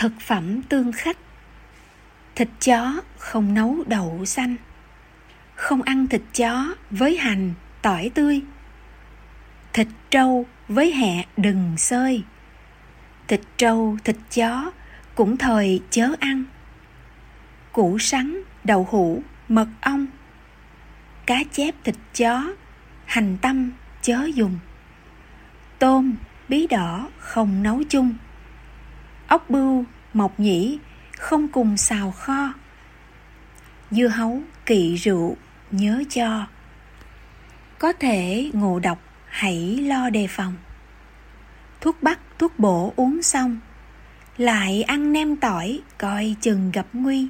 thực phẩm tương khách. Thịt chó không nấu đậu xanh. Không ăn thịt chó với hành tỏi tươi. Thịt trâu với hẹ đừng xơi, thịt trâu thịt chó cũng thời chớ ăn. Củ sắn đậu hũ mật ong. Cá chép thịt chó hành tâm chớ dùng. Tôm bí đỏ không nấu chung ốc bưu, mộc nhĩ, không cùng xào kho. Dưa hấu, kỵ rượu, nhớ cho. Có thể ngộ độc, hãy lo đề phòng. Thuốc bắc, thuốc bổ uống xong. Lại ăn nem tỏi, coi chừng gặp nguy.